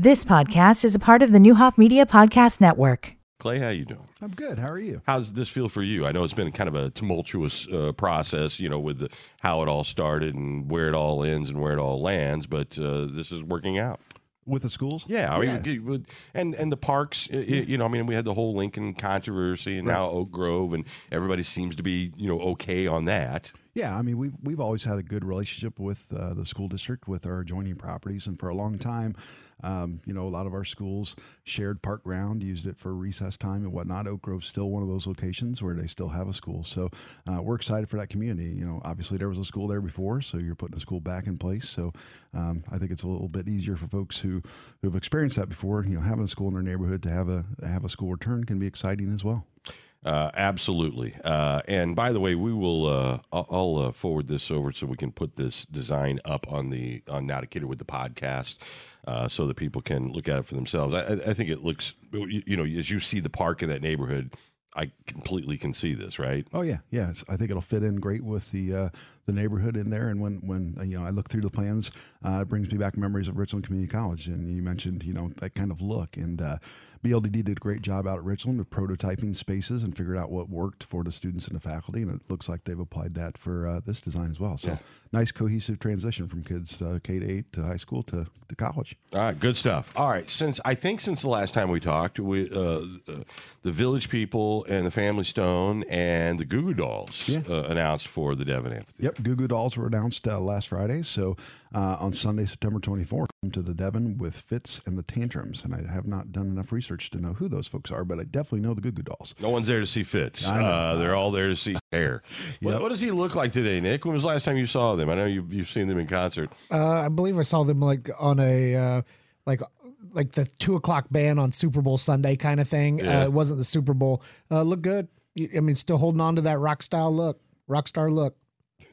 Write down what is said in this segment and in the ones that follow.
This podcast is a part of the Neuhoff Media Podcast Network. Clay, how you doing? I'm good. How are you? How's this feel for you? I know it's been kind of a tumultuous uh, process, you know, with the, how it all started and where it all ends and where it all lands, but uh, this is working out. With the schools? Yeah, I mean, you- with- and and the parks, y- y- you know, I mean, we had the whole Lincoln controversy, and now Oak Grove, and everybody seems to be, you know, okay on that. Yeah, I mean, we've, we've always had a good relationship with uh, the school district, with our adjoining properties. And for a long time, um, you know, a lot of our schools shared park ground, used it for recess time and whatnot. Oak Grove's still one of those locations where they still have a school. So uh, we're excited for that community. You know, obviously there was a school there before, so you're putting a school back in place. So um, I think it's a little bit easier for folks who, who've experienced that before. You know, having a school in their neighborhood to have a have a school return can be exciting as well. Uh, absolutely. Uh, and by the way, we will. Uh, I'll, uh, forward this over so we can put this design up on the on to Kid with the podcast, uh, so that people can look at it for themselves. I, I- think it looks. You, you know, as you see the park in that neighborhood, I completely can see this. Right. Oh yeah. It's, I think it'll fit in great with the uh, the neighborhood in there. And when when you know I look through the plans, uh, it brings me back memories of Richland Community College. And you mentioned you know that kind of look. And uh, BLDD did a great job out at Richland of prototyping spaces and figured out what worked for the students and the faculty. And it looks like they've applied that for uh, this design as well. So Yeah. nice cohesive transition from kids uh, K to eight to high school to, to college. All right, good stuff. All right, since I think since the last time we talked, we uh, uh, the Village People and the Family Stone and the Goo Goo Dolls Yeah. uh, announced for the Devon Amphitheater. Yep, Goo Goo Dolls were announced uh, last Friday. So uh, on Sunday, September 24th, come to the Devon with Fitz and the Tantrums. And I have not done enough research to know who those folks are, but I definitely know the Goo Goo Dolls. No one's there to see Fitz. Uh, they're all there to see hair. What, Yep. what does he look like today, Nick? When was the last time you saw them? I know you've, you've seen them in concert. Uh, I believe I saw them like on a uh, like like the two o'clock band on Super Bowl Sunday kind of thing. Yeah. Uh, it wasn't the Super Bowl. Uh, look good. I mean, still holding on to that rock style look, rock star look.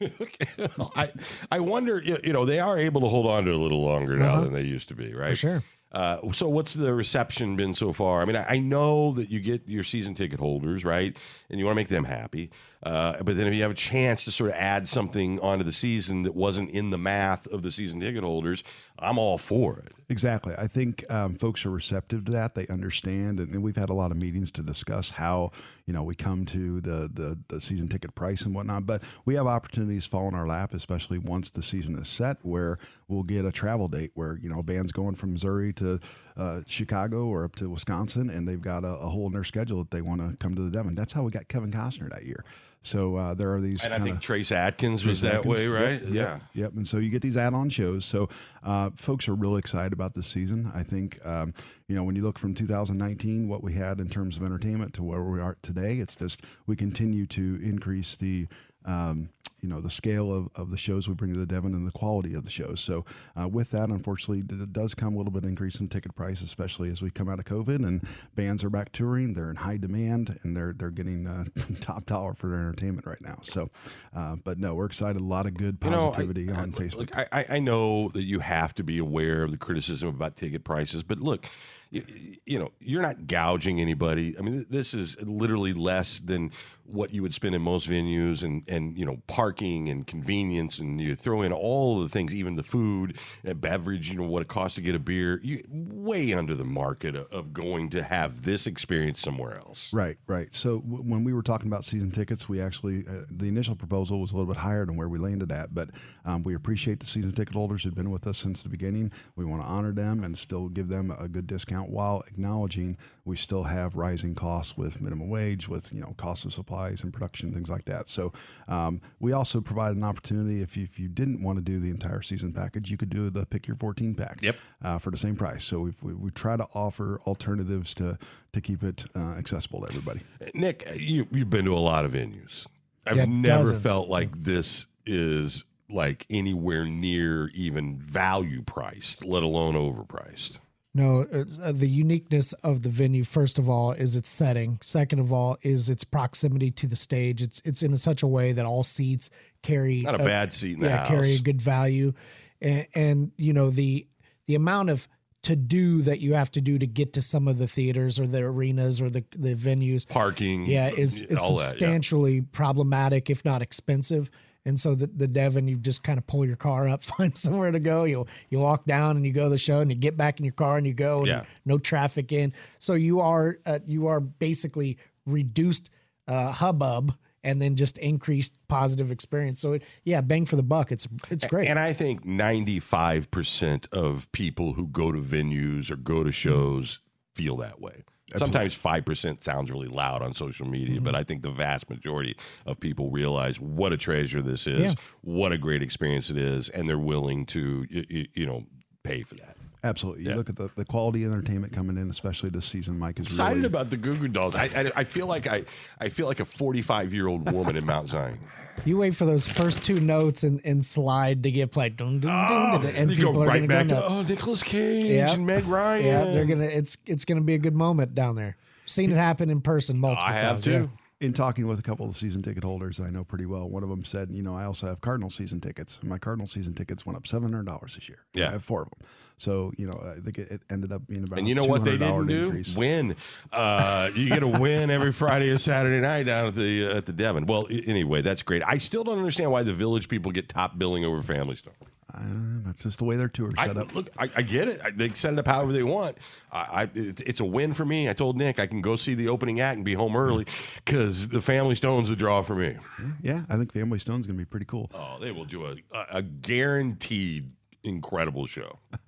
I I wonder, you you know, they are able to hold on to it a little longer now Uh-huh. than they used to be, right? For sure. Uh, so what's the reception been so far? I mean, I, I know that you get your season ticket holders, right? And you want to make them happy. Uh, but then if you have a chance to sort of add something onto the season that wasn't in the math of the season ticket holders, I'm all for it. Exactly. I think um, folks are receptive to that. They understand, and, and we've had a lot of meetings to discuss how you know we come to the, the the season ticket price and whatnot. But we have opportunities fall in our lap, especially once the season is set, where we'll get a travel date where you know bands going from Missouri to uh, Chicago or up to Wisconsin, and they've got a, a hole in their schedule that they want to come to the Devon. That's how we got Kevin Costner that year. So uh, there are these. And I think Trace Atkins was that Atkins. way, Yep, right? Yep, Yeah. Yep. And so you get these add-on shows. So uh, folks are really excited about this season. I think um, you know when you look from 2019, what we had in terms of entertainment to where we are today, it's just we continue to increase the um, you know the scale of, of the shows we bring to the Devon and the quality of the shows. So uh, with that, unfortunately, it does come a little bit increase in ticket price, especially as we come out of COVID and bands are back touring. They're in high demand and they're they're getting uh, top dollar for their entertainment right now. So, uh, but no, we're excited. A lot of good You know, I- positivity I, on Facebook. Look, I, I- I know that you have to be aware of the criticism about ticket prices, but look, you, you know, you're not gouging anybody. I mean, this is literally less than what you would spend in most venues, and and you know, parking and convenience, and you throw in all the things, even the food, and beverage. You know what it costs to get a beer. You way under the market of, of going to have this experience somewhere else. Right, right. So w- when we were talking about season tickets, we actually uh, the initial proposal was a little bit higher than where we landed at, but um, we appreciate the season ticket holders who've been with us since the beginning. We want to honor them and still give them a good discount while acknowledging we still have rising costs with minimum wage, with you know cost of supplies and production things like that. So um, we also provide an opportunity if you, if you didn't want to do the entire season package, you could do the pick your 14 pack Yep. uh, for the same price. So we've, we we try to offer alternatives to to keep it uh, accessible to everybody. Nick, you, you've been to a lot of venues. I've Yeah, never dozens. felt like this is like anywhere near even value priced, let alone overpriced. No, uh, the uniqueness of the venue, first of all, is its setting. Second of all, is its proximity to the stage. It's it's in such a way that all seats carry Not a bad seat in the yeah house. carry a good value, and, and you know the the amount of to do that you have to do to get to some of the theaters or the arenas or the the venues Parking, yeah is is all that, yeah. substantially problematic if not expensive And so the, the Devon, you just kind of pull your car up, find somewhere to go. You you walk down and you go to the show, and you get back in your car and you go. And Yeah. No traffic in. So you are uh, you are basically reduced uh, hubbub and then just increased positive experience. So it, yeah, bang for the buck. It's it's great. And I think 95% of people who go to venues or go to shows feel that way. Sometimes 5% sounds really loud on social media, mm-hmm. but I think the vast majority of people realize what a treasure this is, Yeah. what a great experience it is, and they're willing to, y- y- you know, pay for that. Absolutely. You Yeah. look at the, the quality of entertainment coming in, especially this season, Mike, is Excited really, about the Goo Goo Dolls. I, I, I feel like I, I feel like a 45 year old woman in Mount Zion. you wait for those first two notes and, and slide to get played, dun, dun, dun, ah, dun, dun, and you people go are right gonna back go to oh Nicolas Cage Yeah. and Meg Ryan. Yeah, they're gonna. It's it's gonna be a good moment down there. Seen it happen in person multiple I have times. too. yeah. In talking with a couple of season ticket holders I know pretty well, one of them said, you know, I also have Cardinal season tickets. My Cardinal season tickets went up seven hundred dollars this year. Yeah. I have four of them. So you know, I think it, ended up being about. And you know what they $200 didn't do? increase. Win. Uh, you get a win every Friday or Saturday night down at the uh, at the Devon. Well, anyway, that's great. I still don't understand why the Village people get top billing over Family Stone. Uh, that's just the way their tour I, set up. look, I, I get it. I, they set it up however they want. I, I it, it's a win for me. I told Nick I can go see the opening act and be home early because the Family Stone's a draw for me. Yeah, I think Family Stone's going to be pretty cool. Oh, they will do a, a, a guaranteed incredible show.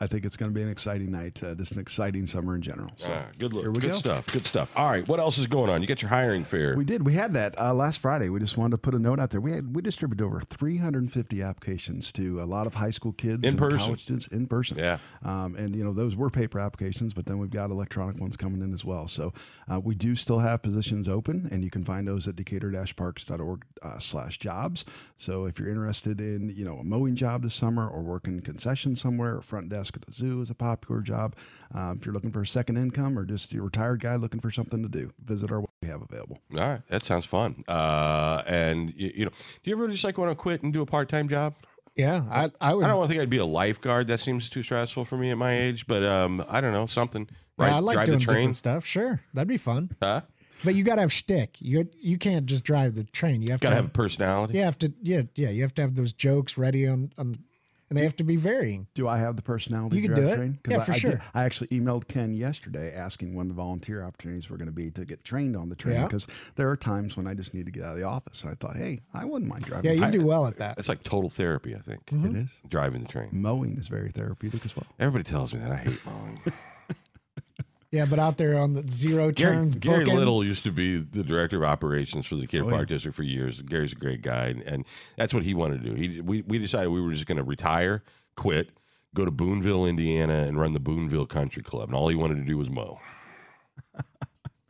I think it's going to be an exciting night. Uh, just an exciting summer in general. So Ah, good look. here we good go. stuff. Good stuff. All right, what else is going on? You got your hiring fair. We did. We had that uh, last Friday. We just wanted to put a note out there. We had we distributed over 350 applications to a lot of high school kids In and person. college students in person. Yeah. Um, and you know those were paper applications, but then we've got electronic ones coming in as well. So uh, we do still have positions open, and you can find those at Decatur-Parks.org uh, slash jobs. So if you're interested in you know a mowing job this summer, or working concession somewhere, or front desk at the zoo is a popular job. Um, if you're looking for a second income, or just a retired guy looking for something to do, visit our we have available. All right, that sounds fun. Uh, and you, you know, do you ever just like want to quit and do a part time job? Yeah, I I would. I don't want to think I'd be a lifeguard. That seems too stressful for me at my age. But um, I don't know something. Right, yeah, I like drive doing the train. different stuff. Sure, that'd be fun. Huh? But you gotta have shtick. You you can't just drive the train. You have Got to to have a personality. You have to. Yeah, yeah. You have to have those jokes ready on on, and they have to be varying. Do I have the personality You can do it. train? Yeah, I, for I did- sure. I actually emailed Ken yesterday asking when the volunteer opportunities were going to be to get trained on the train Yeah. because there are times when I just need to get out of the office. I thought, hey, I wouldn't mind driving. Yeah, you I- do well at that. It's like total therapy. I think Mm-hmm. It is. driving the train. Mowing is very therapeutic as well. Everybody tells me that I hate mowing. Yeah, but out there on the zero turns, Gary booking, Little used to be the director of operations for the Decatur Oh, Park yeah. District for years. Gary's a great guy, and, and that's what he wanted to do. He we, we decided we were just going to retire, quit, go to Boonville, Indiana, and run the Boonville Country Club, and all he wanted to do was mow.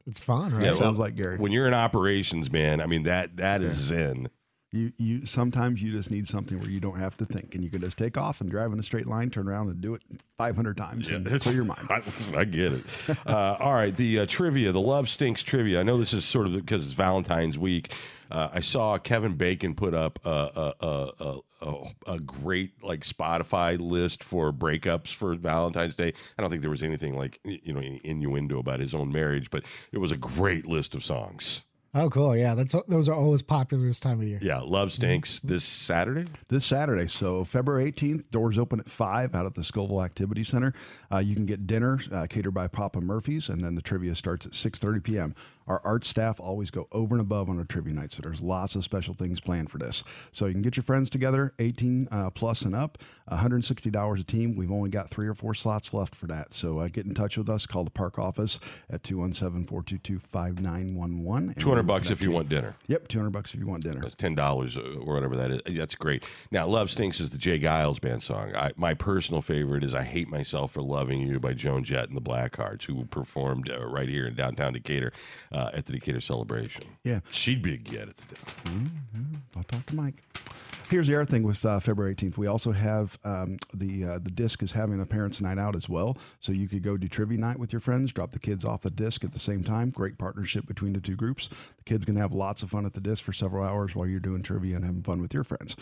It's fun, right? Yeah, Sounds well, like Gary. When you're in operations, man, I mean that that is zen. You, you sometimes you just need something where you don't have to think and you can just take off and drive in a straight line, turn around and do it 500 times and clear your mind. I, listen, I get it. Uh, all right, the uh, trivia, the Love Stinks trivia. I know this is sort of because it's Valentine's week. Uh, I saw Kevin Bacon put up a, a, a, a, a, a great like Spotify list for breakups for Valentine's Day. I don't think there was anything like you know innuendo about his own marriage, but it was a great list of songs. Oh, cool. Yeah, that's those are always popular this time of year. Yeah, Love Stinks Mm-hmm. this Saturday. this Saturday. So February 18th, doors open at 5 out at the Scoville Activity Center. Uh, you can get dinner uh, catered by Papa Murphy's, and then the trivia starts at 6.30 p.m. Our art staff always go over and above on our trivia night, so there's lots of special things planned for this. So you can get your friends together, 18 uh, plus and up, $160 a team. We've only got three or four slots left for that. So uh, get in touch with us. Call the park office at 217-422-5911. Two hundred bucks if you want dinner. Yep, 200 bucks if you want dinner. That's ten dollars or whatever that is. That's great. Now, "Love Stinks" is the J. Geils band song. I, my personal favorite is "I Hate Myself for Loving You" by Joan Jett and the Blackhearts, who performed uh, right here in downtown Decatur uh, at the Decatur Celebration. Yeah. she'd be a get at the dinner. I'll talk to Mike. Here's the other thing with uh, February 18th. We also have um, the uh, the disc is having a parents' night out as well. So you could go do trivia night with your friends, drop the kids off the disc at the same time. Great partnership between the two groups. The kids can have lots of fun at the disc for several hours while you're doing trivia and having fun with your friends.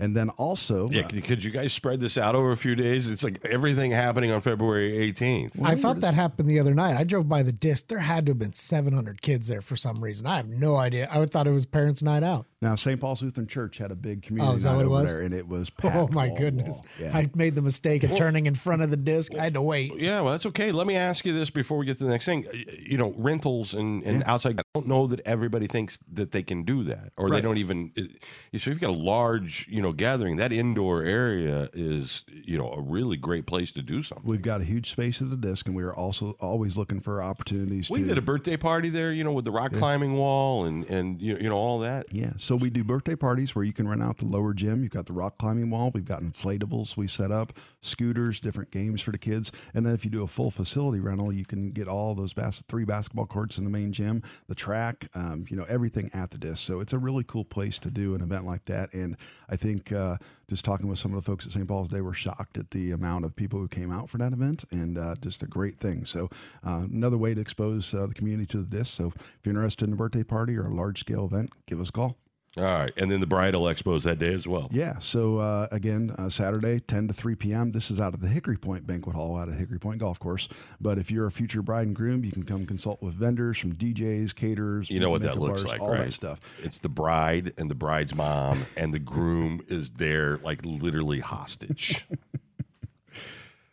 And then also, Yeah, uh, could, could you guys spread this out over a few days? It's like everything happening on February 18th. I thought that happened the other night. I drove by the disc. There had to have been 700 kids there for some reason. I have no idea. I thought it was parents' night out. Now, St. Paul's Lutheran Church had a big community Oh, is that what it was? there, and it was oh, packed. Oh my goodness! Yeah. I made the mistake of turning in front of the disc. I had to wait. Yeah, well, that's okay. Let me ask you this before we get to the next thing. You know, rentals and, and outside. I don't know that everybody thinks that they can do that, or they don't even. It, so if you've got a large, you know, gathering, that indoor area is, you know, a really great place to do something. We've got a huge space at the disc, and we are also always looking for opportunities We to. did a birthday party there, you know, with the rock climbing wall and and you you know all that. Yeah, so we do birthday parties where you can rent out the lower gym. You've got the rock climbing wall. We've got inflatables we set up, scooters, different games for the kids. And then if you do a full facility rental, you can get all those bas- three basketball courts in the main gym, the track, um, you know, everything at the disc. So it's a really cool place to do an event like that. And I think uh, just talking with some of the folks at St. Paul's, they were shocked at the amount of people who came out for that event, and uh, just a great thing. So uh, another way to expose uh, the community to the disc. So if you're interested in a birthday party or a large scale event, give us a call. All right, and then the bridal expos that day as well. Yeah. So uh, again, uh, Saturday, 10 to 3 p.m. This is out at the Hickory Point Banquet Hall out at Hickory Point Golf Course. But if you're a future bride and groom, you can come consult with vendors from DJs, caterers. You know what that looks artists, like, all right? that stuff. It's the bride and the bride's mom, and the groom is there, like literally hostage.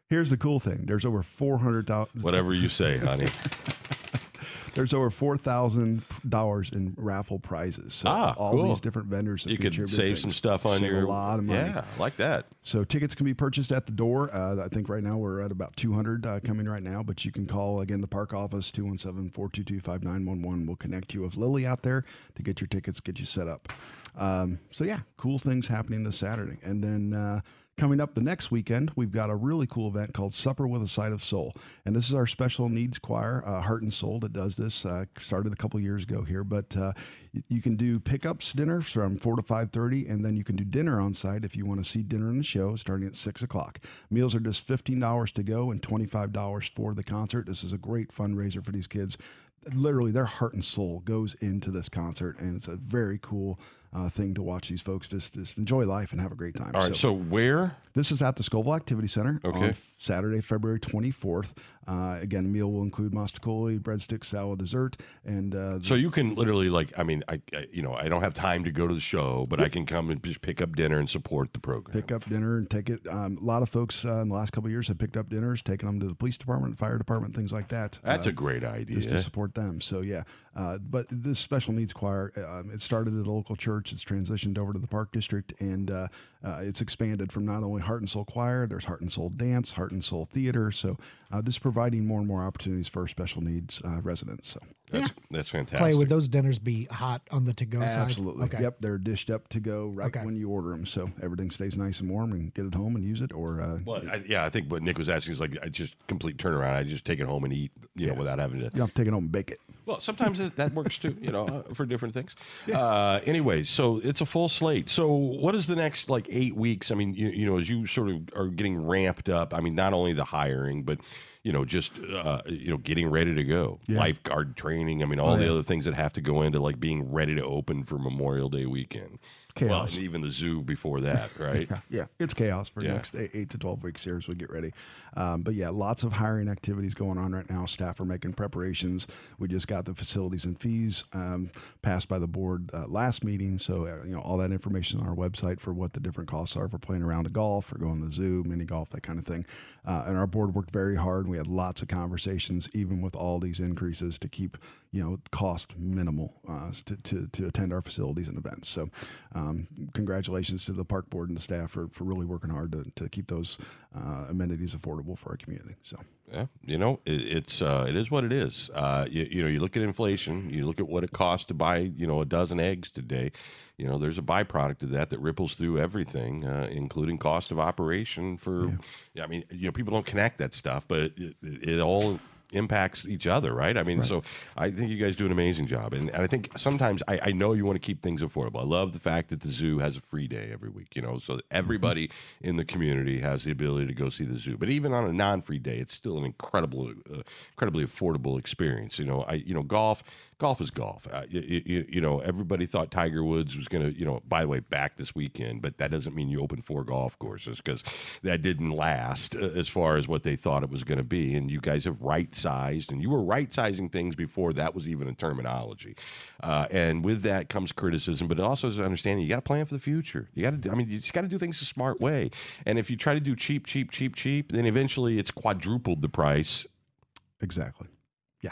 Here's the cool thing: there's over 400 Whatever you say, honey. there's over four thousand dollars in raffle prizes. So Ah, all cool. these different vendors. You could save some stuff on Save your a lot of money. Yeah, like that. So tickets can be purchased at the door. Uh, I think right now we're at about 200 uh, coming right now, but you can call again the park office 217-422-5911. We'll connect you with Lily out there to get your tickets, get you set up. Um, so yeah, cool things happening this Saturday, and then. Uh, Coming up the next weekend, we've got a really cool event called Supper with a Side of Soul. And this is our special needs choir, uh, Heart and Soul, that does this. Uh, started a couple years ago here, but uh, you can do pickups dinner from 4 to 5.30, and then you can do dinner on site if you want to see dinner in the show starting at 6 o'clock. Meals are just $15 to go and $25 for the concert. This is a great fundraiser for these kids. Literally, their heart and soul goes into this concert, and it's a very cool uh, thing to watch these folks just, just enjoy life and have a great time. All right, so where? This is at the Scoville Activity Center Okay. on Saturday, February 24th. Uh, again, the meal will include mostaccioli, breadsticks, salad, dessert, and uh, So you can literally like, I mean, I, I you know, I don't have time to go to the show, but I can come and just pick up dinner and support the program. pick up dinner and take it. Um, a lot of folks uh, in the last couple of years have picked up dinners, taken them to the police department, fire department, things like that. That's uh, a great idea. just to support them. So yeah, uh, but this special needs choir, um, it started at a local church. It's transitioned over to the Park District, and uh, uh, it's expanded from not only Heart and Soul Choir. There's Heart and Soul Dance, Heart and Soul Theater. So uh, just providing more and more opportunities for special needs uh, residents. So That's, that's fantastic. Clay, would those dinners be hot on the to-go side? absolutely, Okay. yep, they're dished up to go right Okay. when you order them. So everything stays nice and warm, and get it home and use it. Or uh, Well, I, yeah, I think what Nick was asking is like I just complete turnaround. I just take it home and eat, you know, without having to. you have to take it home and bake it. Well, sometimes that works too, you know, uh, for different things. Uh, anyway, so it's a full slate. So, what is the next like eight weeks? I mean, you, you know, as you sort of are getting ramped up. I mean, not only the hiring, but you know, just uh, you know, getting ready to go, Yeah. lifeguard training. I mean, all the yeah. other things that have to go into like being ready to open for Memorial Day weekend. Well, Chaos. and even the zoo before that, right? Yeah, yeah, it's chaos for Yeah. the next eight, eight to twelve weeks here as we get ready. Um, but yeah, lots of hiring activities going on right now. Staff are making preparations. We just got the facilities and fees um, passed by the board uh, last meeting, so uh, you know all that information on our website for what the different costs are for playing around a golf or going to the zoo, mini golf, that kind of thing. Uh, and our board worked very hard. We had lots of conversations, even with all these increases, to keep you know cost minimal uh, to, to to attend our facilities and events. So. Um, congratulations to the park board and the staff for, for really working hard to, to keep those uh, amenities affordable for our community. So Yeah, you know, it, it's uh, it is what it is. Uh, you, you know, you look at inflation, you look at what it costs to buy, you know, a dozen eggs today. You know, there's a byproduct of that that ripples through everything, uh, including cost of operation. For, yeah. I mean, you know, people don't connect that stuff, but it, it all impacts each other, right? I mean, so I think you guys do an amazing job, and, and I think sometimes I, I know you want to keep things affordable. I love the fact that the zoo has a free day every week, you know, so that everybody in the community has the ability to go see the zoo. But even on a non-free day, it's still an incredible, uh, incredibly affordable experience. You know, I you know golf. Golf is golf. Uh, you, you, you know, everybody thought Tiger Woods was going to, you know, by the way, back this weekend, but that doesn't mean you open four golf courses because that didn't last uh, as far as what they thought it was going to be. And you guys have right sized, and you were right sizing things before that was even a terminology. Uh, and with that comes criticism, but it also is understanding you got to plan for the future. You got to, I mean, you just got to do things a smart way. And if you try to do cheap, cheap, cheap, cheap, then eventually it's quadrupled the price Exactly. Yeah.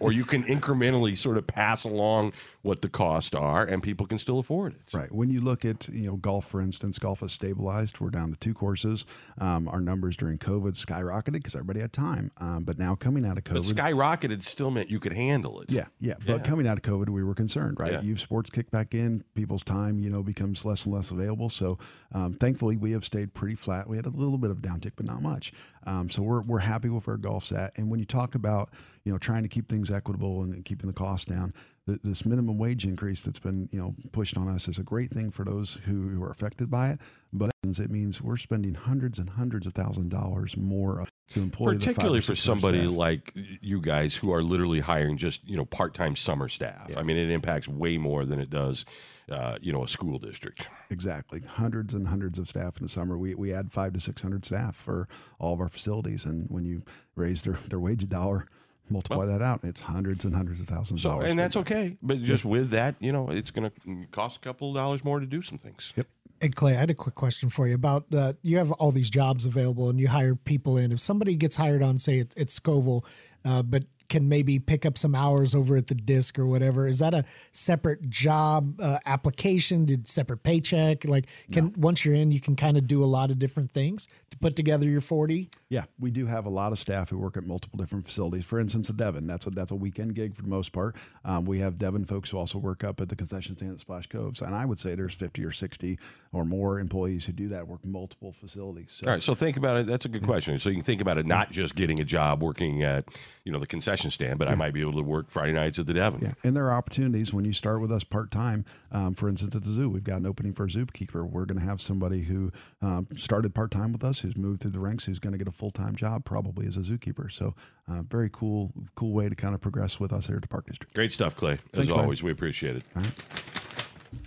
Or you can incrementally sort of pass along what the costs are and people can still afford it. Right. When you look at you know golf, for instance, golf has stabilized. We're down to two courses. Um, our numbers during COVID skyrocketed because everybody had time. Um, but now coming out of But COVID, skyrocketed still meant you could handle it. yeah, yeah. Yeah. But coming out of COVID, we were concerned, right? Yeah. Youth sports kicked back in. People's time, you know, becomes less and less available. So, um, thankfully, we have stayed pretty flat. We had a little bit of a downtick, but not much. Um, so we're we're happy with where golf's at. And when you talk about you know trying to keep things equitable and keeping the cost down, th- this minimum wage increase that's been you know pushed on us is a great thing for those who, who are affected by it. But it means we're spending hundreds and hundreds of thousand dollars more to employ, particularly for somebody staff. like you guys who are literally hiring just you know part-time summer staff i mean it impacts way more than it does uh, you know a school district Exactly. Hundreds and hundreds of staff in the summer. We, we add five to 600 staff for all of our facilities. And when you raise their, their wage a dollar, multiply that out, it's hundreds and hundreds of thousands of so dollars. and that's okay but just with that you know it's going to cost a couple of dollars more to do some things Yep. And Clay, I had a quick question for you about uh, you have all these jobs available and you hire people in. If somebody gets hired on, say it's, it's Scoville, uh, but can maybe pick up some hours over at the disc or whatever, is that a separate job uh, application? Did separate paycheck? Like, can once you're in, you can kind of do a lot of different things to put together your forty. Yeah, we do have a lot of staff who work at multiple different facilities. For instance, at Devon, that's a that's a weekend gig for the most part. Um, we have Devon folks who also work up at the concession stand at Splash Coves, and I would say there's 50 or 60 or more employees who do that work multiple facilities. So, all right so think about it that's a good question so you can think about it not just getting a job working at you know the concession stand but i might be able to work friday nights at the devon Yeah, and there are opportunities when you start with us part time. Um, for instance, at the zoo, we've got an opening for a zookeeper. We're going to have somebody who um, started part time with us, who's moved through the ranks, who's going to get a full time job probably as a zookeeper. So, uh, very cool, cool way to kind of progress with us here at the Park District. Great stuff, Clay. As Thanks, man. always, we appreciate it.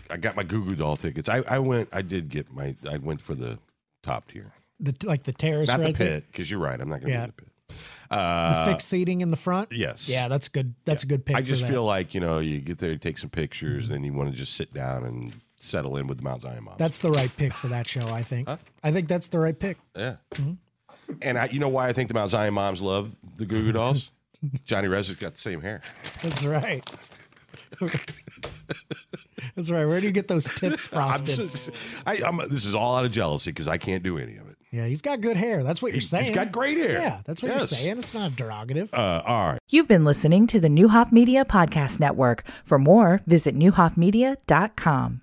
I got my Goo Goo Doll tickets. I, I went. I did get my. I went for the top tier, The like the terrace not right the pit, because you're right. I'm not going to Yeah. do the pit. The Uh, fixed seating in the front. yes. Yeah, that's good. That's a good pick. I just feel like you know you get there, you take some pictures, then you want to just sit down and settle in with the Mount Zion mom. that's the right pick for that show. I think. I think that's the right pick. yeah. And I, you know why I think the Mount Zion moms love the Goo Goo Dolls? Johnny Rez has got the same hair. That's right. That's right. Where do you get those tips I'm frosted? just, I, I'm, this is all out of jealousy because I can't do any of it. Yeah, he's got good hair. That's what you're saying. he's got great hair. Yeah, that's what Yes. you're saying. It's not derogative. Uh, all right. You've been listening to the Neuhoff Media Podcast Network. For more, visit neuhoffmedia.com.